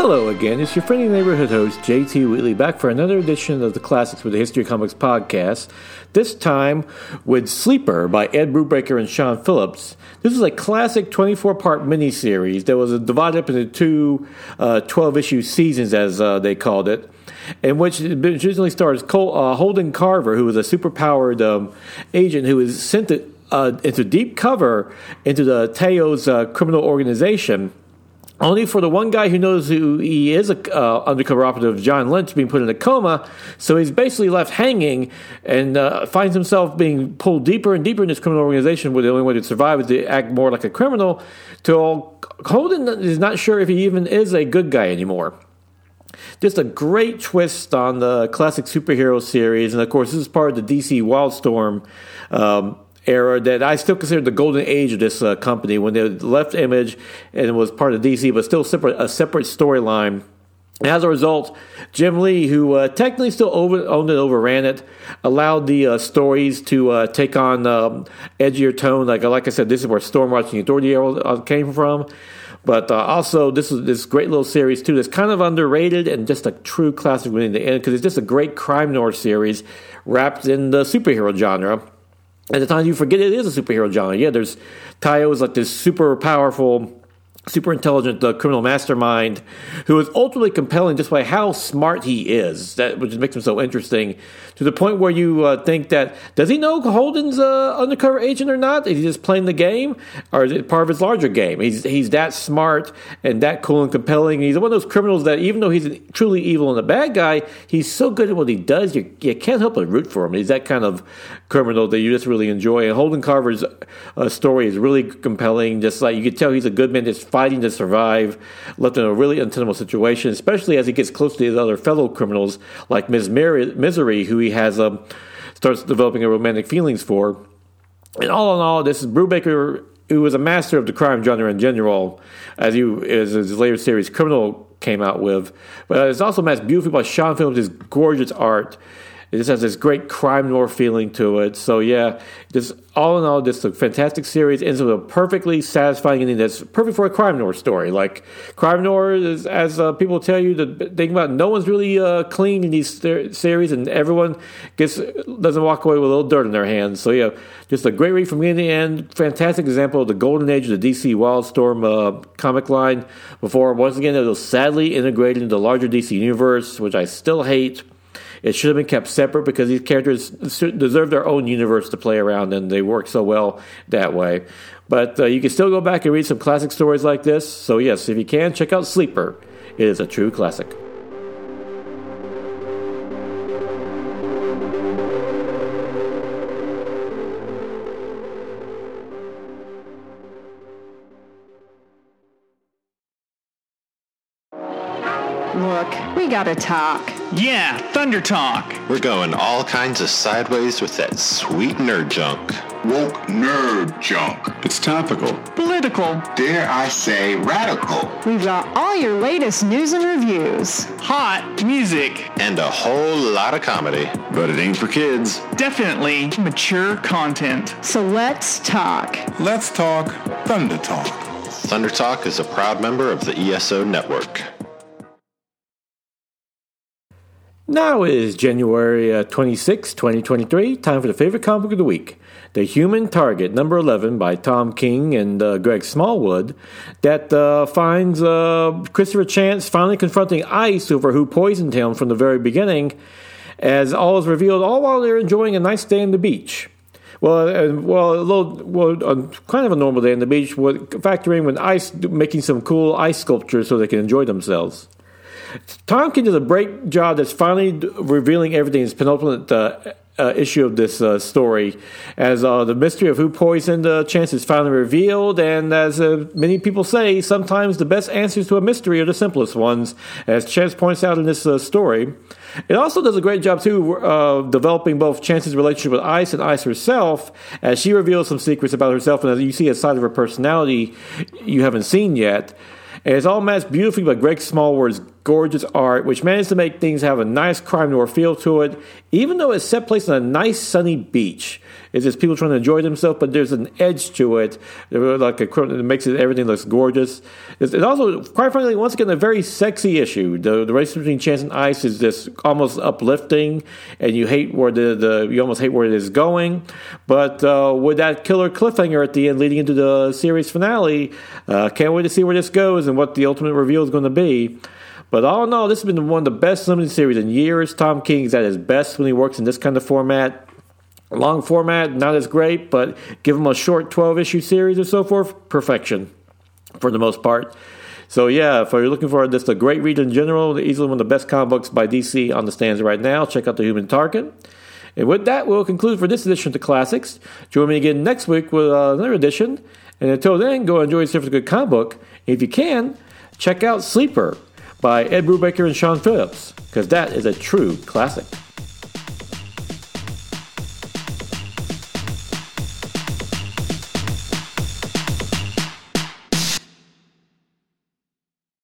Hello again, it's your friendly neighborhood host, JT Wheatley, back for another edition of the Classics with the History of Comics podcast. This time with Sleeper by Ed Brubaker and Sean Phillips. This is a classic 24 part miniseries that was divided up into two uh, 12 issue seasons, as uh, they called it, in which it originally stars Cole, uh, Holden Carver, who was a superpowered um, agent who was sent to, uh, into deep cover into the Tao's uh, criminal organization only for the one guy who knows who he is, a uh, undercover operative, John Lynch, being put in a coma. So he's basically left hanging and uh, finds himself being pulled deeper and deeper in this criminal organization where the only way to survive is to act more like a criminal. Till Holden is not sure if he even is a good guy anymore. Just a great twist on the classic superhero series. And of course, this is part of the DC Wildstorm. Um, era that I still consider the golden age of this uh, company when they left Image and was part of DC, but still separate, a separate storyline. As a result, Jim Lee, who uh, technically still over, owned it, overran it, allowed the uh, stories to uh, take on um, edgier tone. Like like I said, this is where Stormwatch and Authority uh, came from. But uh, also, this is this great little series too. That's kind of underrated and just a true classic in the end because it's just a great crime noir series wrapped in the superhero genre at the time you forget it is a superhero genre. Yeah, there's Tao is like this super powerful super intelligent uh, criminal mastermind who is ultimately compelling just by how smart he is that which makes him so interesting to the point where you uh, think that does he know Holden's uh, undercover agent or not? Is he just playing the game? Or is it part of his larger game? He's he's that smart and that cool and compelling. He's one of those criminals that even though he's truly evil and a bad guy he's so good at what he does you, you can't help but root for him. He's that kind of criminal that you just really enjoy. And Holden Carver's uh, story is really compelling just like you could tell he's a good man just fighting to survive, left in a really untenable situation, especially as he gets close to his other fellow criminals like Ms. Misery, who he has um, starts developing a romantic feelings for. And all in all, this is Brubaker, who was a master of the crime genre in general, as you as his later series Criminal came out with. But it's also matched beautifully by Sean Phillips' gorgeous art it just has this great crime noir feeling to it. So yeah, just all in all, just a fantastic series. Ends with a perfectly satisfying ending that's perfect for a crime noir story. Like crime noir is, as uh, people tell you, the thing about no one's really uh, clean in these series, and everyone gets doesn't walk away with a little dirt in their hands. So yeah, just a great read from beginning to end. Fantastic example of the golden age of the DC Wildstorm uh, comic line. Before once again, it was sadly integrated into the larger DC universe, which I still hate. It should have been kept separate because these characters deserve their own universe to play around, and they work so well that way. But uh, you can still go back and read some classic stories like this. So, yes, if you can, check out Sleeper. It is a true classic. Look, we gotta talk. Yeah, Thunder Talk. We're going all kinds of sideways with that sweet nerd junk. Woke nerd junk. It's topical. Political. Dare I say radical. We've got all your latest news and reviews. Hot music. And a whole lot of comedy. But it ain't for kids. Definitely mature content. So let's talk. Let's talk Thunder Talk. Thunder Talk is a proud member of the ESO network. Now is January uh, 26, 2023. Time for the favorite comic book of the week The Human Target, number 11 by Tom King and uh, Greg Smallwood, that uh, finds uh, Christopher Chance finally confronting Ice over who poisoned him from the very beginning, as all is revealed all while they're enjoying a nice day on the beach. Well, uh, well, a little, well, kind of a normal day on the beach, factoring when Ice making some cool ice sculptures so they can enjoy themselves. Tom King does a great job that's finally revealing everything. His penultimate uh, uh, issue of this uh, story, as uh, the mystery of who poisoned uh, Chance is finally revealed, and as uh, many people say, sometimes the best answers to a mystery are the simplest ones, as Chance points out in this story. It also does a great job too, uh, developing both Chance's relationship with Ice and Ice herself, as she reveals some secrets about herself, and as you see a side of her personality you haven't seen yet. And it's all matched beautifully by Greg Smallwood's gorgeous art, which managed to make things have a nice crime noir feel to it, even though it's set placed on a nice sunny beach. It's just people trying to enjoy themselves, but there's an edge to it, like a, it makes it everything looks gorgeous. It's, it also, quite frankly, once again, a very sexy issue. The, the race between Chance and Ice is just almost uplifting, and you hate where the, the you almost hate where it is going. But uh, with that killer cliffhanger at the end, leading into the series finale, uh, can't wait to see where this goes and what the ultimate reveal is going to be. But all in all, this has been one of the best limited series in years. Tom King is at his best when he works in this kind of format. Long format, not as great, but give him a short 12 issue series or so forth, perfection for the most part. So, yeah, if you're looking for just a great read in general, easily one of the best comic books by DC on the stands right now, check out The Human Target. And with that, we'll conclude for this edition of the Classics. Join me again next week with uh, another edition. And until then, go enjoy yourself with a good comic book. If you can, check out Sleeper by Ed Brubaker and Sean Phillips, because that is a true classic.